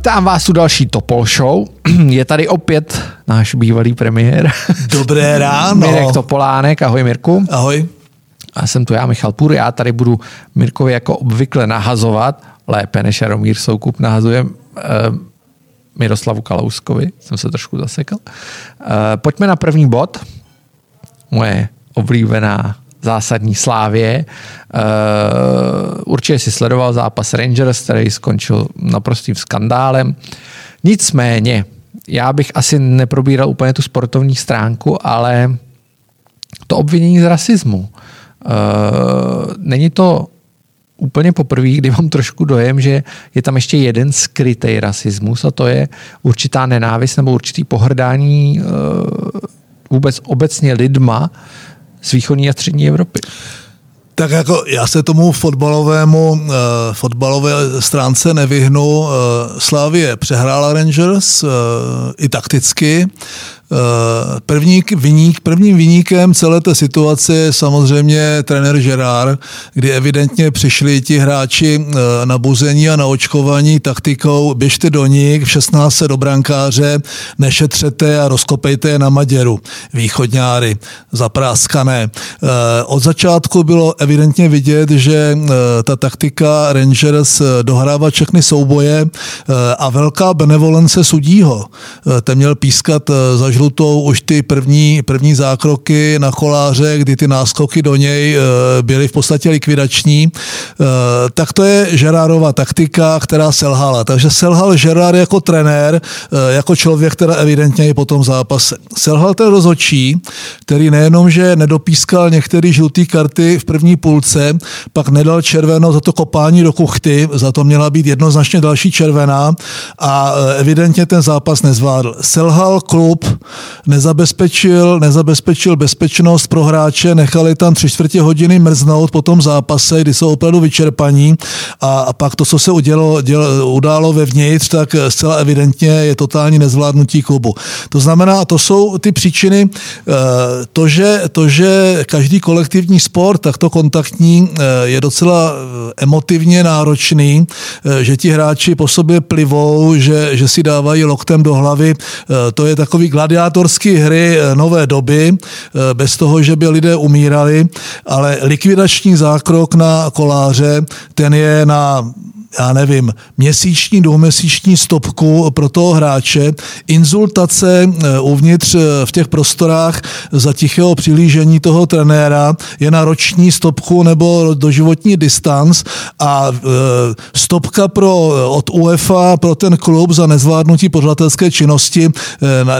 vítám vás u další Topol Show. Je tady opět náš bývalý premiér. Dobré ráno. Mirek Topolánek. Ahoj Mirku. Ahoj. A jsem tu já, Michal Půr. Já tady budu Mirkovi jako obvykle nahazovat, lépe než Jaromír Soukup nahazuje eh, Miroslavu Kalouskovi. Jsem se trošku zasekl. Eh, pojďme na první bod. Moje oblíbená zásadní slávě. Uh, určitě si sledoval zápas Rangers, který skončil naprostým skandálem. Nicméně, já bych asi neprobíral úplně tu sportovní stránku, ale to obvinění z rasismu. Uh, není to úplně poprvé, kdy mám trošku dojem, že je tam ještě jeden skrytý rasismus a to je určitá nenávist nebo určitý pohrdání uh, vůbec obecně lidma, z východní a střední Evropy. Tak jako já se tomu fotbalovému, uh, fotbalové stránce nevyhnu. Uh, Slávě přehrála Rangers uh, i takticky. Eh, první vyník, prvním vyníkem celé té situace je samozřejmě trenér Gerard, kdy evidentně přišli ti hráči eh, na buzení a na očkování taktikou běžte do nich, v 16 do brankáře, nešetřete a rozkopejte je na Maděru, východňáry, zapráskané. Eh, od začátku bylo evidentně vidět, že ta taktika Rangers dohrává všechny souboje a velká benevolence sudího. Ten měl pískat za žlutou už ty první, první zákroky na koláře, kdy ty náskoky do něj eh, byly v podstatě likvidační, eh, tak to je Žerárova taktika, která selhala. Takže selhal Žerár jako trenér, eh, jako člověk, který evidentně je po tom zápase. Selhal ten rozhodčí, který nejenom, že nedopískal některé žluté karty v první půlce, pak nedal červenou za to kopání do kuchty, za to měla být jednoznačně další červená a evidentně ten zápas nezvládl. Selhal klub, nezabezpečil, nezabezpečil bezpečnost pro hráče, nechali tam tři čtvrtě hodiny mrznout po tom zápase, kdy jsou opravdu vyčerpaní a, a pak to, co se udělo, dělo, událo vevnitř, tak zcela evidentně je totální nezvládnutí klubu. To znamená, to jsou ty příčiny, eh, to, že, to, že každý kolektivní sport, takto kontaktní, eh, je docela eh, emotivně náročný, že ti hráči po sobě plivou, že, že si dávají loktem do hlavy, to je takový gladiátor gladiátorské hry eh, nové doby, eh, bez toho, že by lidé umírali, ale likvidační zákrok na koláře, ten je na já nevím, měsíční, dvouměsíční stopku pro toho hráče, inzultace eh, uvnitř v těch prostorách za tichého přilížení toho trenéra je na roční stopku nebo doživotní distanc a stopka pro, od UEFA pro ten klub za nezvládnutí pořadatelské činnosti,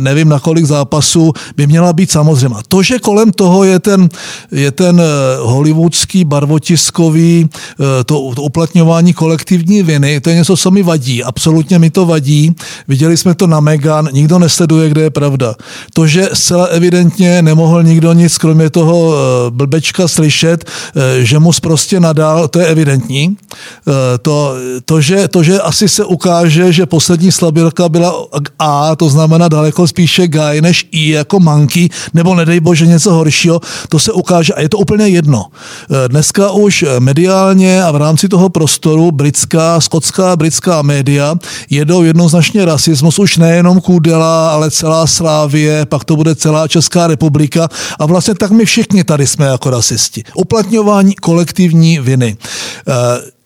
nevím na kolik zápasů, by měla být samozřejmě. To, že kolem toho je ten, je ten hollywoodský barvotiskový, to, to uplatňování kolektiv kolektivní viny, to je něco, co mi vadí. Absolutně mi to vadí. Viděli jsme to na Megan, nikdo nesleduje, kde je pravda. To, že zcela evidentně nemohl nikdo nic, kromě toho eh, blbečka slyšet, eh, že mu prostě nadal, to je evidentní. Eh, to, to, že, to, že asi se ukáže, že poslední slabilka byla A, to znamená daleko spíše guy než I jako monkey, nebo nedej bože něco horšího, to se ukáže a je to úplně jedno. Dneska už mediálně a v rámci toho prostoru britská, skotská, britská média jedou jednoznačně rasismus, už nejenom Kudela, ale celá Slávie, pak to bude celá Česká republika a vlastně tak my všichni tady jsme jako rasisti. Uplatňování kolektivní viny. Uh,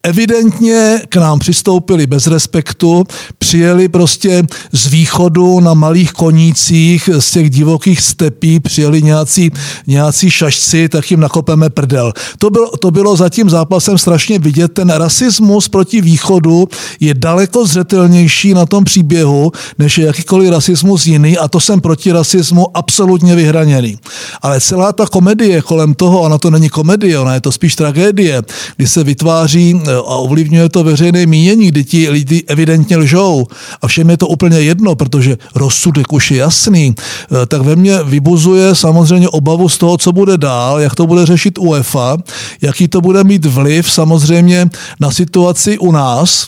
evidentně k nám přistoupili bez respektu, přijeli prostě z východu na malých konících z těch divokých stepí, přijeli nějací, nějací šašci, tak jim nakopeme prdel. To bylo, to bylo za tím zápasem strašně vidět. Ten rasismus proti východu je daleko zřetelnější na tom příběhu, než je jakýkoliv rasismus jiný a to jsem proti rasismu absolutně vyhraněný. Ale celá ta komedie kolem toho, ona to není komedie, ona je to spíš tragédie, kdy se vytváří a ovlivňuje to veřejné mínění, kdy ti lidi evidentně lžou a všem je to úplně jedno, protože rozsudek už je jasný, eh, tak ve mně vybuzuje samozřejmě obavu z toho, co bude dál, jak to bude řešit UEFA, jaký to bude mít vliv samozřejmě na situaci u nás.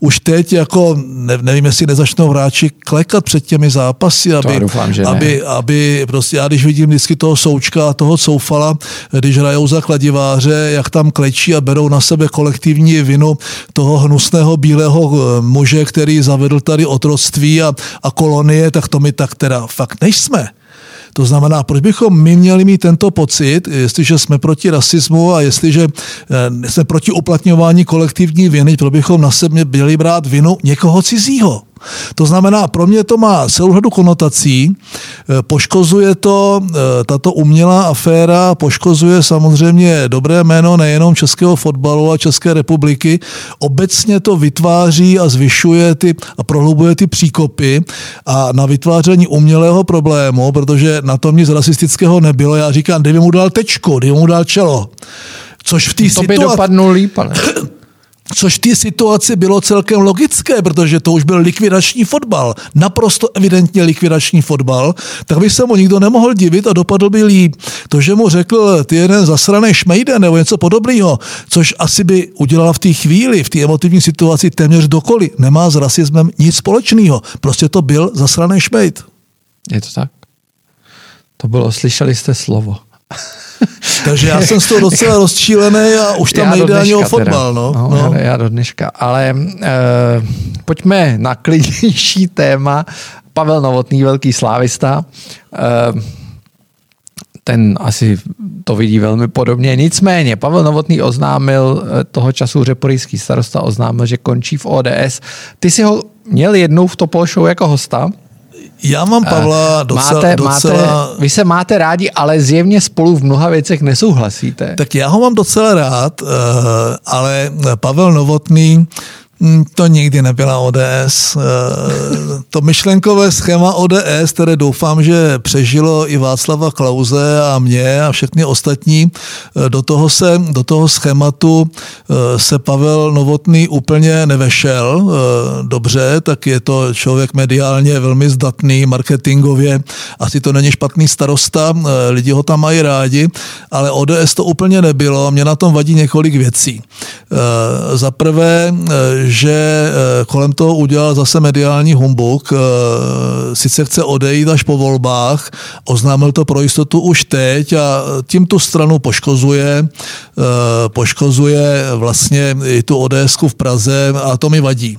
Už teď jako, nevím, jestli nezačnou hráči klekat před těmi zápasy, aby, doufám, že aby, aby prostě já když vidím vždycky toho součka a toho soufala, když hrajou za kladiváře, jak tam klečí a berou na sebe kolektivní vinu toho hnusného bílého eh, muže, který zavedl tady otroctví a, a kolonie, tak to my tak teda fakt nejsme. To znamená, proč bychom my měli mít tento pocit, jestliže jsme proti rasismu a jestliže eh, jsme proti uplatňování kolektivní viny, proč bychom na sebe měli brát vinu někoho cizího? To znamená, pro mě to má celou řadu konotací, eh, poškozuje to eh, tato umělá aféra, poškozuje samozřejmě dobré jméno nejenom českého fotbalu a České republiky, obecně to vytváří a zvyšuje ty a prohlubuje ty příkopy a na vytváření umělého problému, protože na tom nic rasistického nebylo, já říkám, kdyby mu dal tečku, kdyby mu dal čelo. Což v té situaci... To by dopadnul líp, ale... Což v té situaci bylo celkem logické, protože to už byl likvidační fotbal, naprosto evidentně likvidační fotbal, tak by se mu nikdo nemohl divit a dopadl by líp. To, že mu řekl, ty jeden zasraný šmejde nebo něco podobného, což asi by udělala v té chvíli, v té emotivní situaci téměř dokoli, nemá s rasismem nic společného. Prostě to byl zasraný šmejd. Je to tak? To bylo, slyšeli jste slovo. Takže já jsem z toho docela rozčílený a už tam nejde ani o fotbal. No. No, no. Já, já do dneška. Ale e, pojďme na klidnější téma. Pavel Novotný, velký slávista. E, ten asi to vidí velmi podobně. Nicméně, Pavel Novotný oznámil, eh, toho času řeporijský starosta oznámil, že končí v ODS. Ty si ho měl jednou v Topol Show jako hosta. Já mám eh, Pavla docela, máte, docela... Máte, vy se máte rádi, ale zjevně spolu v mnoha věcech nesouhlasíte. Tak já ho mám docela rád, eh, ale Pavel Novotný to nikdy nebyla ODS. Eh, to myšlenkové schéma ODS, které doufám, že přežilo i Václava Klauze a mě a všechny ostatní, eh, do toho, se, do toho schématu eh, se Pavel Novotný úplně nevešel dobře, tak je to člověk mediálně velmi zdatný, marketingově, asi to není špatný starosta, lidi ho tam mají rádi, ale ODS to úplně nebylo, mě na tom vadí několik věcí. Za prvé, že eh, kolem toho udělal zase mediální humbuk, eh, sice chce odejít až po volbách, oznámil to pro jistotu už teď a tím tu stranu poškozuje, eh, poškozuje vlastně i tu ods v Praze a to mi vadí.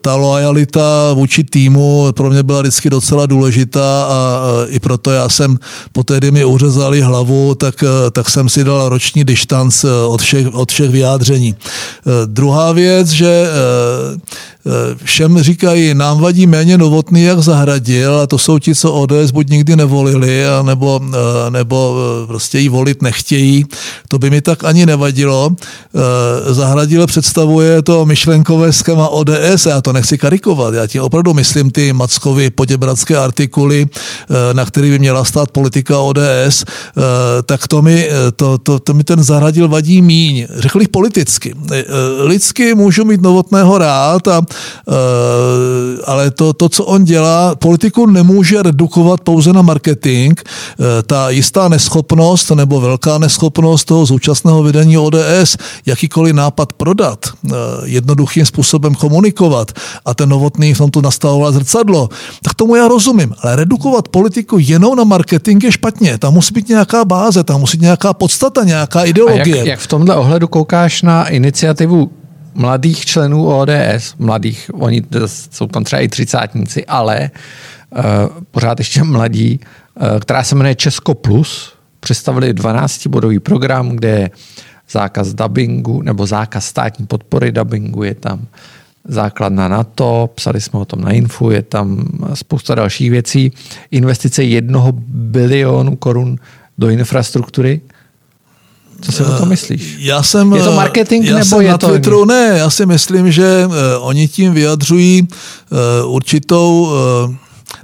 Ta lojalita vůči týmu pro mě byla vždycky docela důležitá a i proto já jsem po té, kdy mi uřezali hlavu, tak, tak jsem si dal roční distanc od všech, od všech vyjádření. Druhá věc, že Eh, všem říkají, nám vadí méně novotný jak Zahradil a to jsou ti, co ODS buď nikdy nevolili, nebo, eh, nebo eh, prostě ji volit nechtějí. To by mi tak ani nevadilo. Zahradil představuje to myšlenkové schéma ODS, já to nechci karikovat, já ti opravdu myslím ty Mackovi poděbradské artikuly, na který by měla stát politika ODS, tak to mi, to, to, to mi ten Zahradil vadí míň. Řekl bych politicky. Lidsky můžu mít novotného rád a Eh, ale to, to, co on dělá, politiku nemůže redukovat pouze na marketing. Eh, ta jistá neschopnost nebo velká neschopnost toho současného vedení ODS, jakýkoliv nápad prodat, eh, jednoduchým způsobem komunikovat a ten novotný v tomto nastavoval zrcadlo, tak tomu já rozumím. Ale redukovat politiku jenom na marketing je špatně. Tam musí být nějaká báze, tam musí být nějaká podstata, nějaká ideologie. A jak, jak v tomhle ohledu koukáš na iniciativu mladých členů ODS, mladých, oni jsou tam třeba i třicátníci, ale uh, pořád ještě mladí, uh, která se jmenuje Česko Plus, představili 12-bodový program, kde je zákaz dubbingu nebo zákaz státní podpory dubbingu, je tam základna na to, psali jsme o tom na Infu, je tam spousta dalších věcí, investice jednoho bilionu korun do infrastruktury, co si o tom myslíš? Já jsem, je to marketing já nebo jsem je na to... Twitteru, ne, já si myslím, že uh, oni tím vyjadřují určitou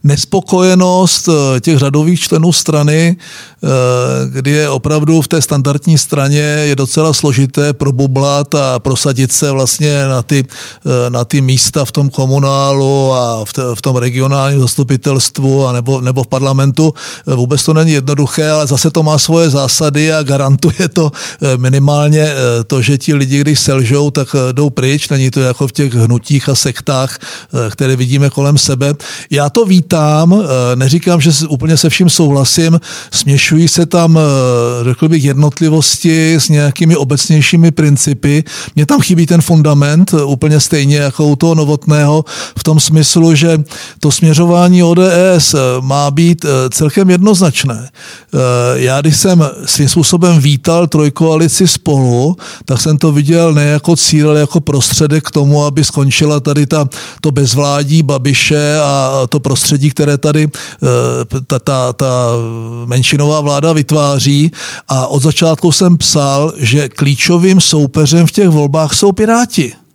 nespokojenost těch řadových členů strany, Eh, kdy je opravdu v té standardní straně je docela složité probublat a prosadit se vlastně na ty, eh, na ty místa v tom komunálu a v, v tom regionálním zastupitelstvu a nebo, nebo v parlamentu. Eh, vůbec to není jednoduché, ale zase to má svoje zásady a garantuje to minimálně to, že ti lidi, když selžou, tak jdou pryč. Není to jako v těch hnutích a sektách, které vidíme kolem sebe. Já to vítám, neříkám, že úplně se vším souhlasím, směšují se tam, řekl bych, jednotlivosti s nějakými obecnějšími principy. Mně tam chybí ten fundament, úplně stejně jako u toho novotného, v tom smyslu, že to směřování ODS má být celkem jednoznačné. Já, když jsem svým způsobem vítal trojkoalici spolu, tak jsem to viděl ne jako cíl, ale jako prostředek k tomu, aby skončila tady ta, to bezvládí Babiše a to prostředí, které tady eh, ta, ta, ta menšinová vláda vytváří. A od začátku jsem psal, že klíčovým soupeřem v těch volbách jsou Piráti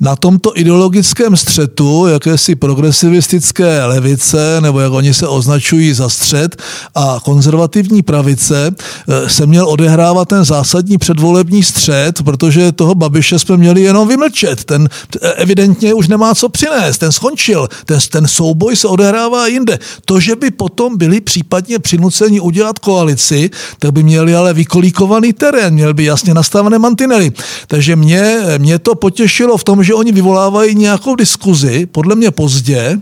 na tomto ideologickém střetu jakési progresivistické levice, nebo jak oni se označují za střed, a konzervativní pravice eh, se měl odehrávat ten zásadní předvolební střed, protože toho Babiše jsme měli jenom vymlčet. Ten evidentně už nemá co přinést, ten skončil, ten, ten souboj se odehrává jinde. To, že by potom byli případně přinuceni udělat koalici, tak by měli ale vykolíkovaný terén, měl by jasně nastavené mantinely. Takže mě, mě to potěšilo v tom, že oni vyvolávají nějakou diskuzi, podle mě pozdě,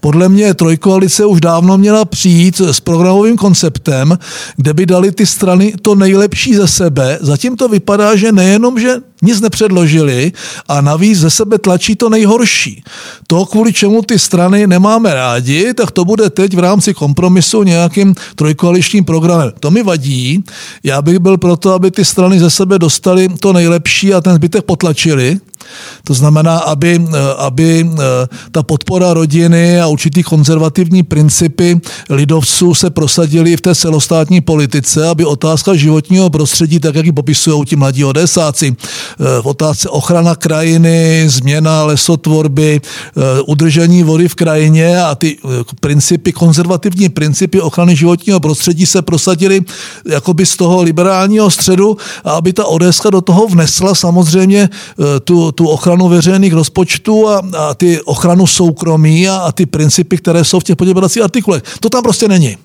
podle mě trojkoalice už dávno měla přijít s programovým konceptem, kde by dali ty strany to nejlepší ze sebe. Zatím to vypadá, že nejenom, že nic nepředložili a navíc ze sebe tlačí to nejhorší. To, kvůli čemu ty strany nemáme rádi, tak to bude teď v rámci kompromisu nějakým trojkoaličním programem. To mi vadí. Já bych byl proto, aby ty strany ze sebe dostali to nejlepší a ten zbytek potlačili. To znamená, aby, aby eh, ta podpora rodiny a určitý konzervativní principy lidovců se prosadily v té celostátní politice, aby otázka životního prostředí, tak jak ji popisují ti mladí odesáci, eh, v otázce ochrana krajiny, změna lesotvorby, eh, udržení vody v krajině a ty principy, konzervativní principy ochrany životního prostředí se prosadily jakoby z toho liberálního středu a aby ta Odeska do toho vnesla samozřejmě tu, tu ochranu veřejných rozpočtů a, a ty ochranu soukromí a, a ty principy, které jsou v těch poděbadacích artikulech. To tam prostě není.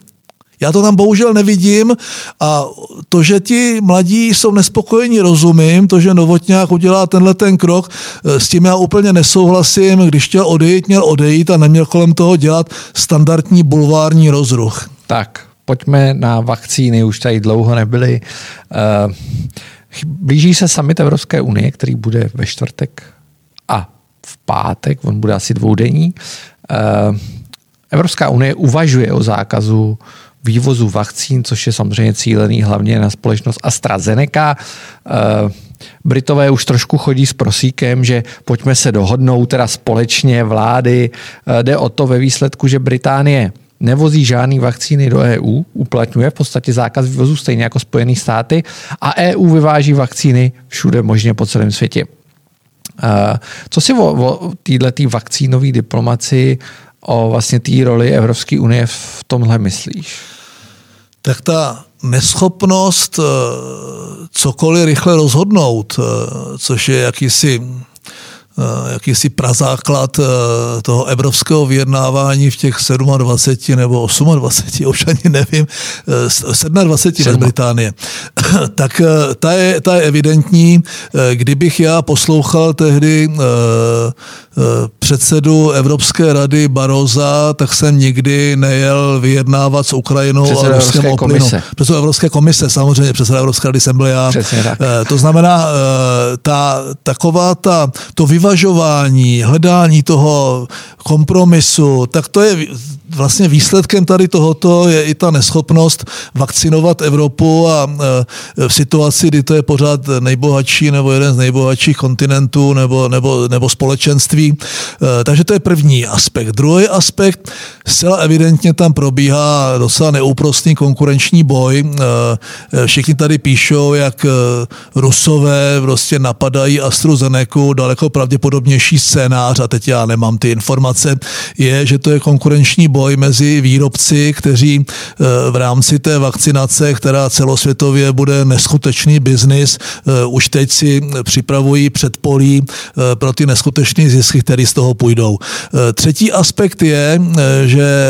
Já to tam bohužel nevidím a to, že ti mladí jsou nespokojení, rozumím, to, že Novotňák udělá tenhle ten krok, eh, s tím já úplně nesouhlasím, když chtěl odejít, měl odejít a neměl kolem toho dělat standardní bulvární rozruch. Tak, pojďme na vakcíny, už tady dlouho nebyly. Uh... Blíží se summit Evropské unie, který bude ve čtvrtek a v pátek, on bude asi dvoudenní. Eh, Evropská unie uvažuje o zákazu vývozu vakcín, což je samozřejmě cílený hlavně na společnost AstraZeneca. Eh, Britové už trošku chodí s prosíkem, že pojďme se dohodnout teda společně vlády. Eh, jde o to ve výsledku, že Británie nevozí žádný vakcíny do EU, uplatňuje v podstatě zákaz vývozu stejně jako Spojené státy a EU vyváží vakcíny všude možně po celém světě. Eh, co si o, o této vakcínové diplomaci, o vlastně té roli Evropské unie v tomhle myslíš? Tak ta neschopnost eh, cokoliv rychle rozhodnout, eh, což je jakýsi jakýsi prazáklad eh, toho evropského vyjednávání v těch 27 nebo 28, už ani nevím, 27 z Británie. tak eh, ta je, ta je evidentní. Kdybych já poslouchal tehdy předsedu Evropské rady Baroza, tak jsem nikdy nejel vyjednávat s Ukrajinou předseda a ruském plynu. Předseda Evropské komise, samozřejmě předseda Evropské rady jsem byl já. tak. To znamená, ta, taková ta, to vyvažování, hledání toho kompromisu, tak to je vlastně výsledkem tady tohoto je i ta neschopnost vakcinovat Evropu a v situaci, kdy to je pořád nejbohatší nebo jeden z nejbohatších kontinentů nebo, nebo, nebo společenství. E, takže to je první aspekt. Druhý aspekt, zcela evidentně tam probíhá docela neúprostný konkurenční boj. E, všichni tady píšou, jak Rusové prostě napadají AstraZeneca, daleko pravděpodobnější scénář, a teď já nemám ty informace, je, že to je konkurenční boj mezi výrobci, kteří eh, v rámci té vakcinace, která celosvětově bude neskutečný biznis, eh, už teď si připravují předpolí eh, pro ty neskutečné zisky, které z toho půjdou. Třetí aspekt je, že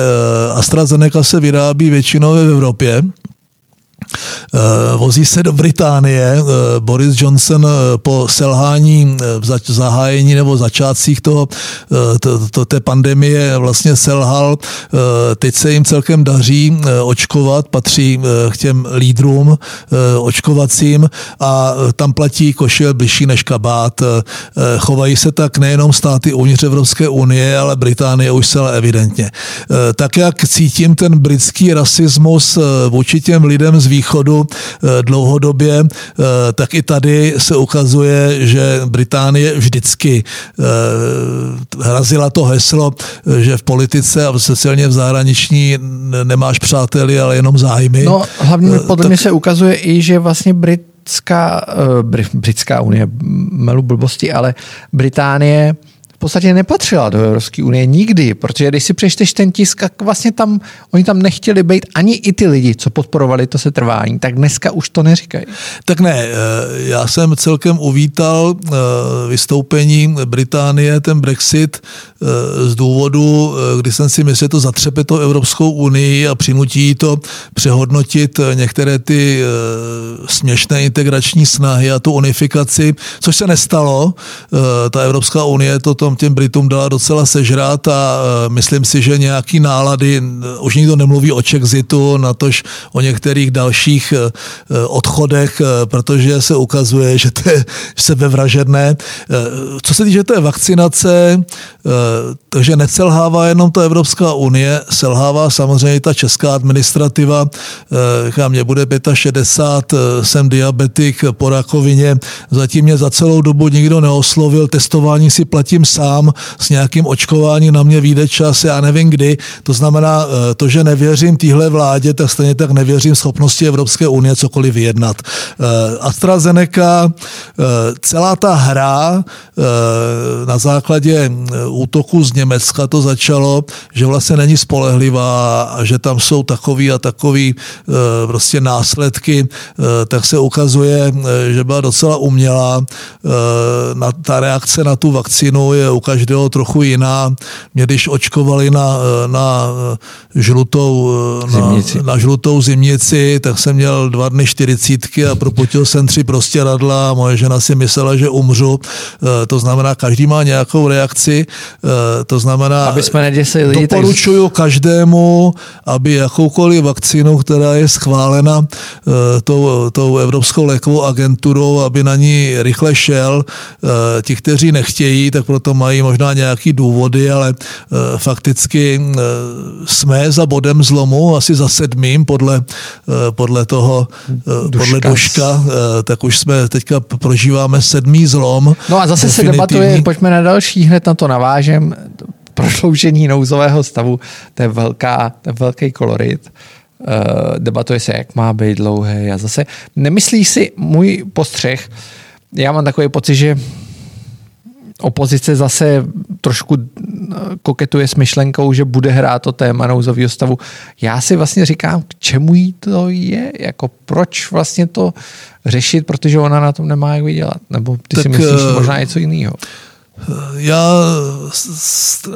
AstraZeneca se vyrábí většinou v Evropě, Eh, vozí se do Británie. Eh, Boris Johnson eh, po selhání zahájení nebo začátcích toho, to, to, té pandemie vlastně selhal. Teď se jim celkem daří očkovat, patří k těm lídrům očkovacím a tam platí košil bližší než kabát. Chovají se tak nejenom státy uvnitř Evropské unie, ale Británie už celé evidentně. Tak jak cítím ten britský rasismus vůči těm lidem z východu eh, dlouhodobě, eh, tak i tady se ukazuje, že Británie vždycky eh, hrazila to heslo, že v politice a speciálně v zahraniční nemáš přáteli, ale jenom zájmy. No, hlavně podle tak... mě se ukazuje i, že vlastně Brit britská, britská unie, melu blbosti, ale Británie podstatě nepatřila do Evropské unie nikdy, protože když si přečteš ten tisk, tak vlastně tam, oni tam nechtěli být ani i ty lidi, co podporovali to setrvání, tak dneska už to neříkají. Tak ne, eh, já jsem celkem uvítal eh, vystoupení Británie, ten Brexit eh, z důvodu, kdy jsem si myslel, že to zatřepe to Evropskou unii a přinutí to přehodnotit některé ty směšné integrační snahy a tu unifikaci, což se nestalo. Ta Evropská unie to tom těm Britům dala docela sežrat a e, myslím si, že nějaký nálady, už nikdo nemluví o Chexitu, natož o některých dalších e, e, odchodech, protože se ukazuje, že to je sebevražedné. Co se týče té vakcinace, takže necelhává jenom ta Evropská unie, selhává samozřejmě ta česká administrativa. Já mě bude 65, jsem diabetik po rakovině, zatím mě za celou dobu nikdo neoslovil, testování si platím sám sám s nějakým očkováním na mě vyjde čas, já nevím kdy. To znamená, eh, to, že nevěřím téhle vládě, tak stejně tak nevěřím schopnosti Evropské unie cokoliv vyjednat. Eh, AstraZeneca, eh, celá ta hra na základě útoku z Německa to začalo, že vlastně není spolehlivá a že tam jsou takový a takový prostě následky, tak se ukazuje, že byla docela umělá. Ta reakce na tu vakcínu je u každého trochu jiná. Mě když očkovali na, na žlutou, na, na žlutou zimnici, tak jsem měl dva dny čtyřicítky a proputil jsem tři prostě radla moje žena si myslela, že umřu. Eh, to znamená, každý má nějakou reakci. Eh, to znamená, aby jsme neděsili lidi, doporučuju tak... každému, aby jakoukoliv vakcínu, která je schválena eh, tou, tou Evropskou lékovou agenturou, aby na ní rychle šel. Ti, kteří nechtějí, tak proto mají možná nějaký důvody, ale e, fakticky e, jsme za bodem zlomu, asi za sedmým podle, e, podle toho, Duška. podle Duška, tak už jsme teďka prožíváme sedmý zlom. No a zase se debatuje, pojďme na další, hned na to navážem, prodloužení nouzového stavu, to je, velká, to je velký kolorit. Uh, debatuje se, jak má být dlouhý a zase nemyslíš si můj postřeh, já mám takový pocit, že opozice zase trošku eh, koketuje s myšlenkou, že bude hrát to téma nouzového stavu. Já si vlastně říkám, k čemu jí to je, jako proč vlastně to řešit, protože ona na tom nemá jak vydělat. Nebo ty tak, si myslíš uh, možná něco jiného? Já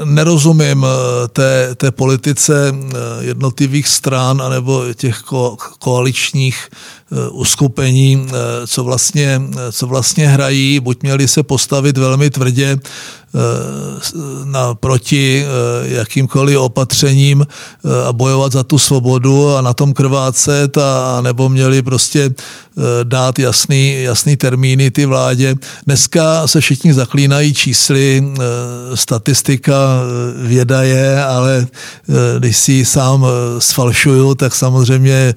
nerozumím eh, té, té politice jednotlivých stran anebo těch ko, koaličních Eh, uskupení, eh, co vlastně, eh, co vlastně hrají, buď měli se postavit velmi tvrdě na, proti jakýmkoliv opatřením a bojovat za tu svobodu a na tom krvácet a nebo měli prostě dát jasný, jasný termíny ty vládě. Dneska se všichni zaklínají čísly, statistika věda je, ale když si ji sám sfalšuju, tak samozřejmě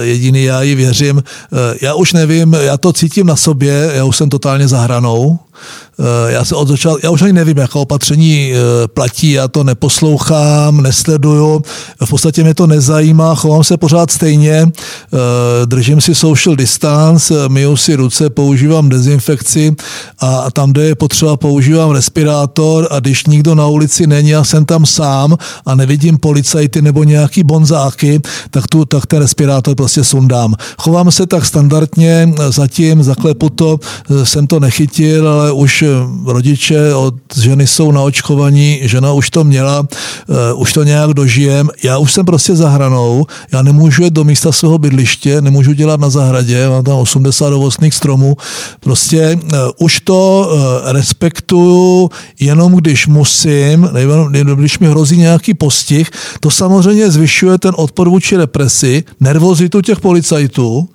jediný já ji věřím. Eh, já už nevím, já to cítím na sobě, já už jsem totálně zahranou. Eh, já se od začátku, já už ani nevím, jaká opatření eh, platí, já to neposlouchám, nesleduju, v podstatě mě to nezajímá, chovám se pořád stejně, eh, držím si social distance, myju si ruce, používám dezinfekci a tam, kde je potřeba, používám respirátor a když nikdo na ulici není, já jsem tam sám a nevidím policajty nebo nějaký bonzáky, tak, tu, tak ten respirátor prostě sundám. Chovám se tak standardně, zatím zaklepu to, jsem to nechytil, ale už rodiče od ženy jsou naočkovaní, žena už to měla, už to nějak dožijem. Já už jsem prostě za hranou, já nemůžu jít do místa svého bydliště, nemůžu dělat na zahradě, mám tam 80 ovocných stromů. Prostě už to respektuju jenom když musím, nebo když mi hrozí nějaký postih, to samozřejmě zvyšuje ten odpor vůči represi, nervozitu těch policajtů.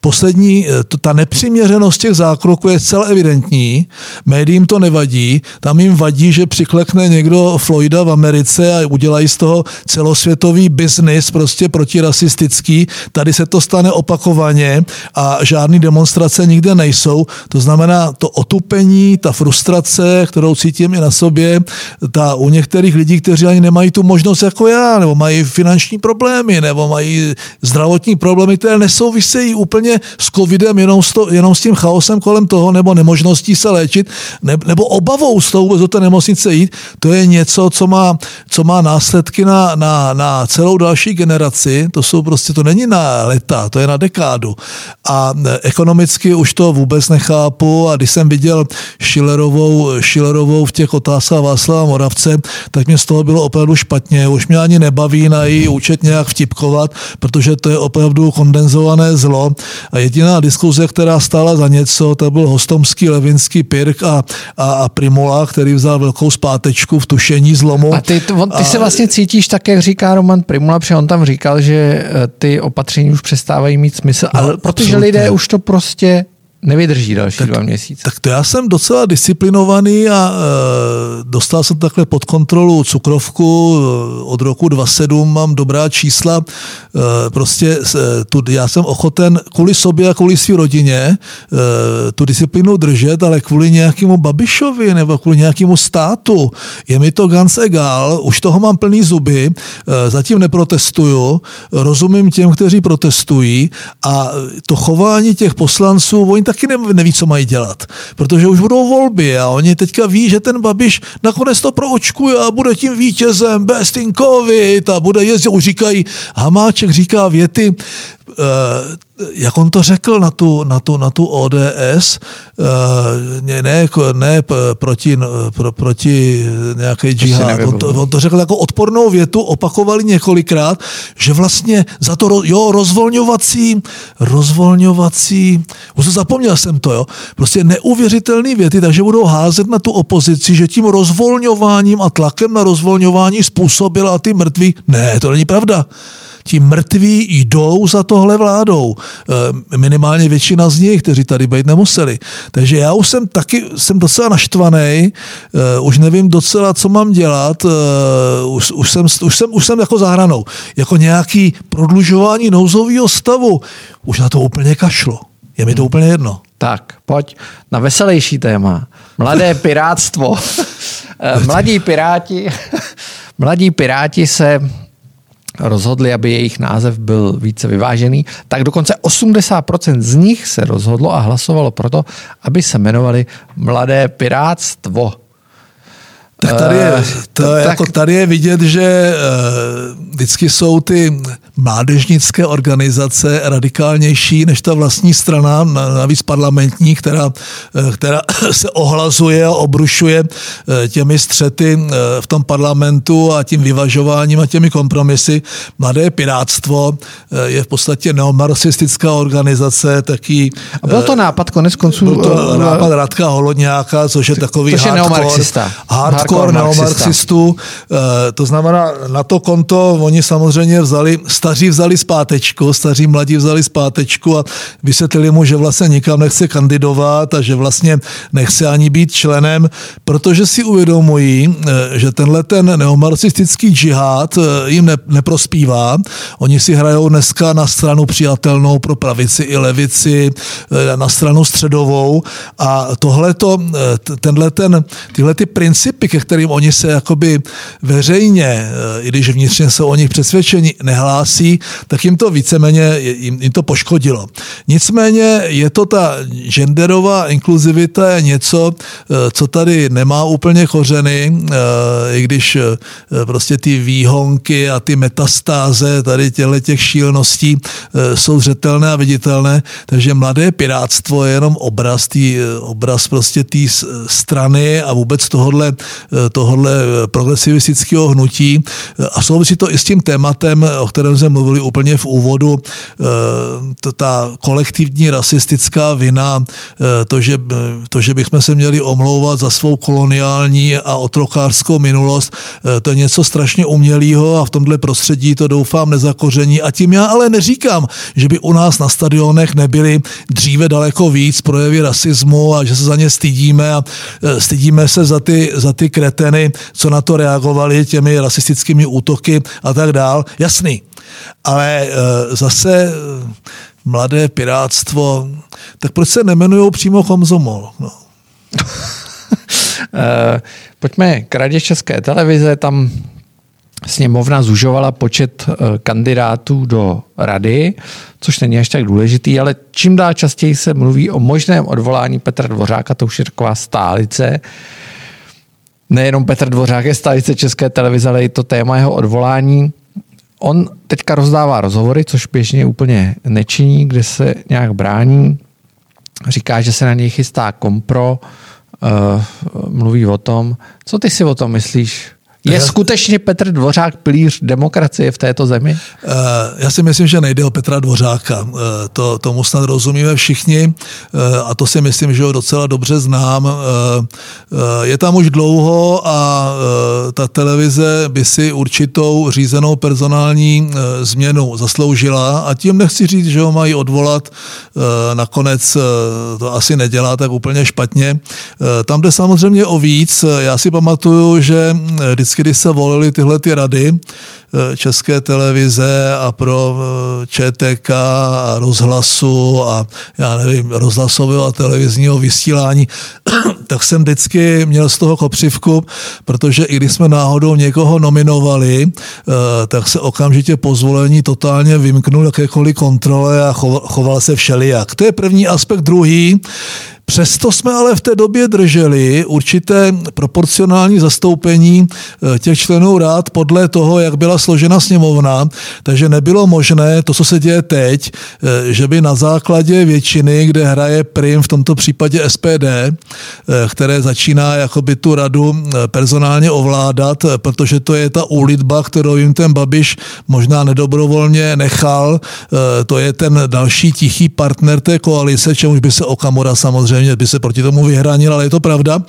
Poslední, ta nepřiměřenost těch zákroků je celé evidentní, médiím to nevadí, tam jim vadí, že přiklekne někdo Floyda v Americe a udělají z toho celosvětový biznis, prostě protirasistický. Tady se to stane opakovaně a žádný demonstrace nikde nejsou. To znamená, to otupení, ta frustrace, kterou cítím i na sobě, ta u některých lidí, kteří ani nemají tu možnost jako já, nebo mají finanční problémy, nebo mají zdravotní problémy, které nesouvisejí úplně s covidem, jenom s, to, jenom s tím chaosem kolem toho, nebo nemožností se léčit, ne, nebo obavou z toho vůbec do té nemocnice jít, to je něco, co má, co má následky na, na, na celou další generaci, to jsou prostě, to není na leta, to je na dekádu. A ekonomicky už to vůbec nechápu a když jsem viděl Schillerovou, Schillerovou v těch otázkách Václava Moravce, tak mě z toho bylo opravdu špatně. Už mě ani nebaví na její účet nějak vtipkovat, protože to je opravdu kondenzované zlo. A jediná diskuze, která stála za něco, to byl hostomský Levinský Pirk a, a, a Primula, který vzal velkou zpátečku v tušení zlomu. A ty, on, ty a, se vlastně cítíš tak, jak říká Roman Primula, protože on tam říkal, že eh, ty opatření už přestávají mít smysl, no, ale protože absolutně. lidé už to prostě nevydrží další tak, dva měsíce. Tak to já jsem docela disciplinovaný a e, dostal jsem takhle pod kontrolu cukrovku. E, od roku 27 mám dobrá čísla. E, prostě e, tu, já jsem ochoten kvůli sobě a kvůli své rodině e, tu disciplínu držet, ale kvůli nějakému Babišovi nebo kvůli nějakému státu je mi to ganz egal. Už toho mám plný zuby, e, zatím neprotestuju, rozumím těm, kteří protestují a to chování těch poslanců, oni tak taky neví, co mají dělat, protože už budou volby a oni teďka ví, že ten Babiš nakonec to proočkuje a bude tím vítězem, best in covid a bude jezdit, už říkají, Hamáček říká věty, jak on to řekl na tu, na tu, na tu ODS, eh, ne, ne, ne proti, pro, proti nějaké džihad, on to, on to řekl jako odpornou větu, opakovali několikrát, že vlastně za to, jo, rozvolňovací, rozvolňovací, už zapomněl jsem to, jo, prostě neuvěřitelné věty, takže budou házet na tu opozici, že tím rozvolňováním a tlakem na rozvolňování způsobila ty mrtví. Ne, to není pravda ti mrtví jdou za tohle vládou. Eh, minimálně většina z nich, kteří tady být nemuseli. Takže já už jsem taky, jsem docela naštvaný, eh, už nevím docela, co mám dělat, eh, už, už, jsem, už, jsem, už jsem jako zahranou. Jako nějaký prodlužování nouzového stavu, už na to úplně kašlo. Je mi to hmm. úplně jedno. Tak, pojď na veselější téma. Mladé pirátstvo. Mladí piráti, mladí piráti se rozhodli, aby jejich název byl více vyvážený, tak dokonce 80% z nich se rozhodlo a hlasovalo proto, aby se jmenovali Mladé pirátstvo. Tak tady je, eh, to, tak, jako tady je vidět, že uh, vždycky jsou ty mládežnické organizace radikálnější než ta vlastní strana, navíc parlamentní, která, uh, která se ohlazuje a obrušuje uh, těmi střety uh, v tom parlamentu a tím vyvažováním a těmi kompromisy. Mladé pirátstvo je v podstatě neomarxistická organizace, taký... A byl to nápad konec konců... Byl to nápad Radka Holodňáka, což je takový což hardcore, je neomarxista. hardcore hardcore neomarxistů. Eh, to znamená, na to konto oni samozřejmě vzali, staří vzali zpátečku, staří mladí vzali zpátečku a vysvětlili mu, že vlastně nikam nechce kandidovat a že vlastně nechce ani být členem, protože si uvědomují, eh, že tenhle ten neomarxistický džihad eh, jim ne, neprospívá. Oni si hrajou dneska na stranu přijatelnou pro pravici i levici, na stranu středovou a tohleto, tenhle ten, tyhle ty principy, ke kterým oni se jakoby veřejně, i když vnitřně jsou o nich přesvědčeni, nehlásí, tak jim to víceméně, jim, jim to poškodilo. Nicméně je to ta genderová inkluzivita je něco, co tady nemá úplně kořeny, i když prostě ty výhonky a ty metastáze tady těchto těch šíleností jsou zřetelné a viditelné, takže mladé piráctvo je jenom obraz, tý, obraz prostě té strany a vůbec tohodle, tohodle progresivistického hnutí a souvisí to i s tím tématem, o kterém jsme mluvili úplně v úvodu, ta kolektivní rasistická vina, to, že, to, že bychom se měli omlouvat za svou koloniální a otrokářskou minulost, to je něco strašně umělého a v tomhle prostředí to doufám nezakoření. A tím já ale neříkám, že by u nás na stadionech nebyly dříve daleko víc projevy rasismu a že se za ně stydíme a stydíme se za ty, za ty kreteny, co na to reagovali těmi rasistickými útoky a tak dál. Jasný. Ale e, zase e, mladé piráctvo, tak proč se nemenují přímo komzomol? No. Pojďme k radě České televize, tam sněmovna zužovala počet eh, kandidátů do rady, což není až tak důležitý, ale čím dál častěji se mluví o možném odvolání Petra Dvořáka, to už je taková stálice. Nejenom Petr Dvořák je stálice České televize, ale i to téma jeho odvolání. On teďka rozdává rozhovory, což běžně úplně nečiní, kde se nějak brání. Říká, že se na něj chystá kompro, uh, mluví o tom. Co ty si o tom myslíš? Je skutečně Petr Dvořák pilíř demokracie v této zemi? Eh, já si myslím, že nejde o Petra Dvořáka. Eh, to, tomu snad rozumíme všichni eh, a to si myslím, že ho docela dobře znám. Je tam už dlouho a ta televize by si určitou řízenou personální změnu zasloužila a tím nechci říct, že ho mají odvolat. Nakonec to asi nedělá tak úplně špatně. Tam jde samozřejmě o víc. Já si pamatuju, že vždycky vždycky, když se volily tyhle ty rady eh, České televize a pro eh, ČTK a rozhlasu a já nevím, rozhlasového a televizního vysílání, tak jsem vždycky měl z toho kopřivku, protože i když jsme náhodou někoho nominovali, eh, tak se okamžitě po zvolení totálně vymknul jakékoliv kontrole a choval se všelijak. To je první aspekt. Druhý, Přesto jsme ale v té době drželi určité proporcionální zastoupení eh, těch členů rád podle toho, jak byla složena sněmovna, takže nebylo možné to, co se děje teď, eh, že by na základě většiny, kde hraje prim, v tomto případě SPD, eh, které začíná jakoby tu radu personálně ovládat, protože to je ta úlitba, kterou jim ten Babiš možná nedobrovolně nechal, to je ten další tichý partner té koalice, čemuž by se Okamura samozřejmě samozřejmě by se proti tomu vyhranil, ale je to pravda,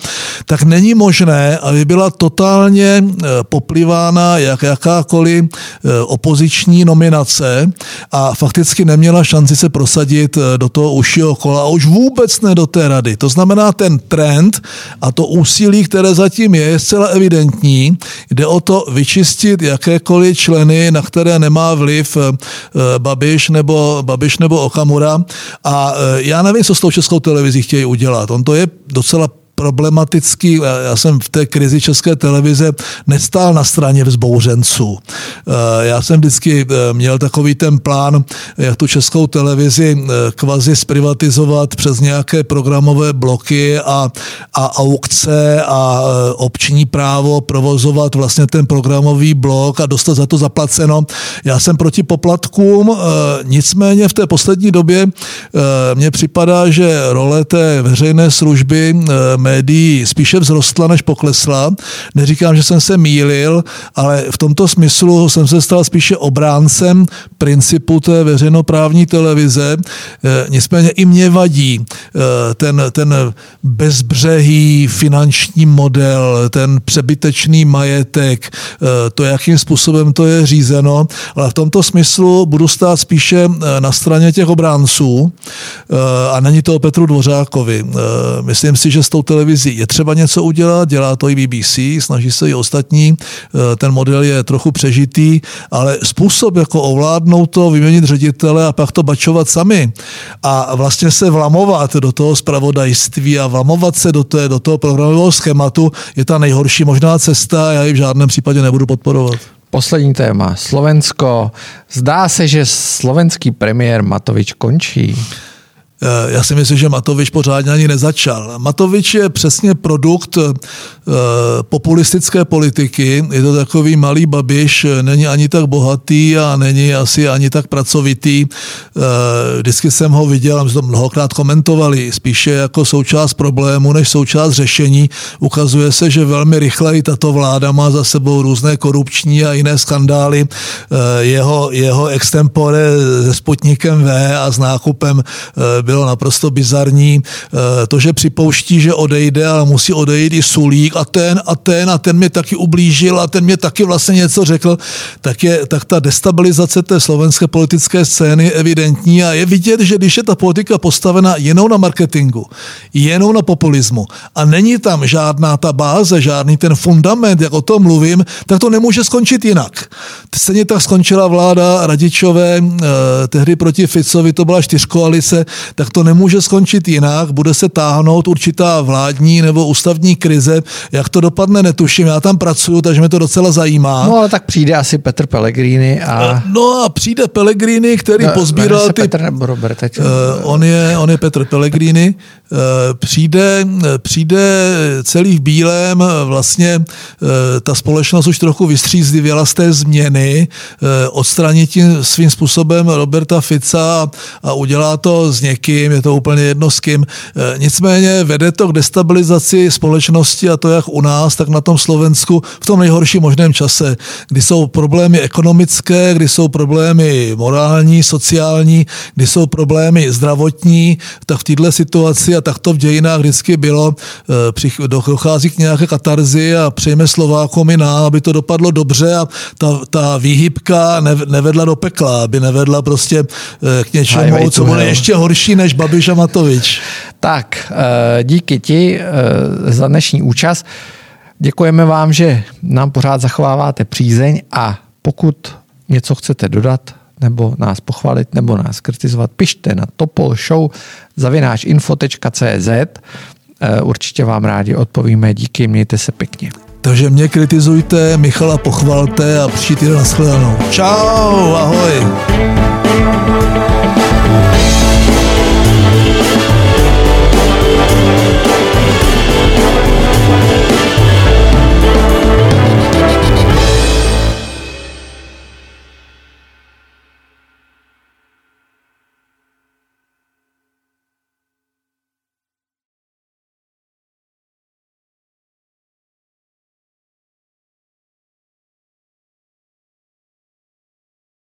tak není možné, aby byla totálně eh, poplivána jak jakákoliv eh, opoziční nominace a fakticky neměla šanci se prosadit eh, do toho užšího kola a už vůbec ne do té rady. To znamená ten trend a to úsilí, které zatím je, je zcela evidentní. Jde o to vyčistit jakékoliv členy, na které nemá vliv Babiš nebo, Babiš nebo Okamura. A já nevím, co s tou českou televizí chtějí chtějí udělat. On to je docela problematický. Já jsem v té krizi České televize nestál na straně vzbouřenců. Eh, já jsem vždycky eh, měl takový ten plán, jak tu Českou televizi eh, kvazi zprivatizovat přes nějaké programové bloky a, a aukce a obční právo provozovat vlastně ten programový blok a dostat za to zaplaceno. Já jsem proti poplatkům, nicméně v té poslední době mně připadá, že role té veřejné služby médií spíše vzrostla, než poklesla. Neříkám, že jsem se mýlil, ale v tomto smyslu jsem se stal spíše obráncem principu té veřejnoprávní televize. Eh, nicméně i mě vadí eh, ten, ten bezbřehý finanční model, ten přebytečný majetek, eh, to, jakým způsobem to je řízeno, ale v tomto smyslu budu stát spíše na straně těch obránců a není to o Petru Dvořákovi. Myslím si, že s tou televizi je třeba něco udělat, dělá to i BBC, snaží se i ostatní, eh, ten model je trochu přežitý, ale způsob, jako ovládnout to, vyměnit ředitele a pak to bačovat sami a vlastně se vlamovat do toho spravodajství a vlamovat se do, té, do toho programového schématu je ta nejhorší možná cesta a já ji v žádném případě nebudu podporovat. Poslední téma. Slovensko. Zdá se, že slovenský premiér Matovič končí. Eh, já si myslím, že Matovič pořádně ani nezačal. Matovič je přesně produkt eh, populistické politiky. Je to takový malý babiš, není ani tak bohatý a není asi ani tak pracovitý. Eh, vždycky jsem ho viděl, my jsme to mnohokrát komentovali, spíše jako součást problému než součást řešení. Ukazuje se, že velmi rychle i tato vláda má za sebou různé korupční a jiné skandály. Jeho, jeho extempore se Sputnikem V a s nákupem bylo naprosto bizarní. Eh, to, že připouští, že odejde, ale musí odejít i Sulík a ten a ten a ten mě taky ublížil a ten mě taky vlastně něco řekl, tak, je, tak ta destabilizace té slovenské politické scény je evidentní a je vidět, že když je ta politika postavena jenom na marketingu, jenom na populismu a není tam žádná ta báze, žádný ten fundament, jak o tom mluvím, tak to nemůže skončit jinak. Stejně tak skončila vláda Radičové eh, tehdy proti Ficovi, to byla čtyřkoalice, tak to nemůže skončit jinak, bude se táhnout určitá vládní nebo ústavní krize. Jak to dopadne, netuším. Já tam pracuju, takže mě to docela zajímá. No ale tak přijde asi Petr Pellegrini a... No a přijde Pellegrini, který no, pozbíral ty... Petr nebo Robert, teď... uh, on, je, on je Petr Pellegrini. Uh, přijde, přijde celý v bílém, vlastně uh, ta společnost už trochu vystřízlivěla z té změny, uh, odstranit tím svým způsobem Roberta Fica a udělá to z někým kým, je to úplně jedno s kým. E, nicméně vede to k destabilizaci společnosti a to jak u nás, tak na tom Slovensku v tom nejhorším možném čase, kdy jsou problémy ekonomické, kdy jsou problémy morální, sociální, kdy jsou problémy zdravotní, tak v této situaci a tak to v dějinách vždycky bylo, e, dochází k nějaké katarzi a přejme Slovákům i nám, aby to dopadlo dobře a ta, ta výhybka nevedla do pekla, aby nevedla prostě e, k něčemu, co bude ještě horší než Babiš a Matovič. Tak, eh, díky ti eh, za dnešní účast. Děkujeme vám, že nám pořád zachováváte přízeň a pokud něco chcete dodat, nebo nás pochvalit, nebo nás kritizovat, pište na topolshow. Eh, určitě vám rádi odpovíme. Díky, mějte se pěkně. Takže mě kritizujte, Michala pochvalte a příští týden nashledanou. Čau, ahoj.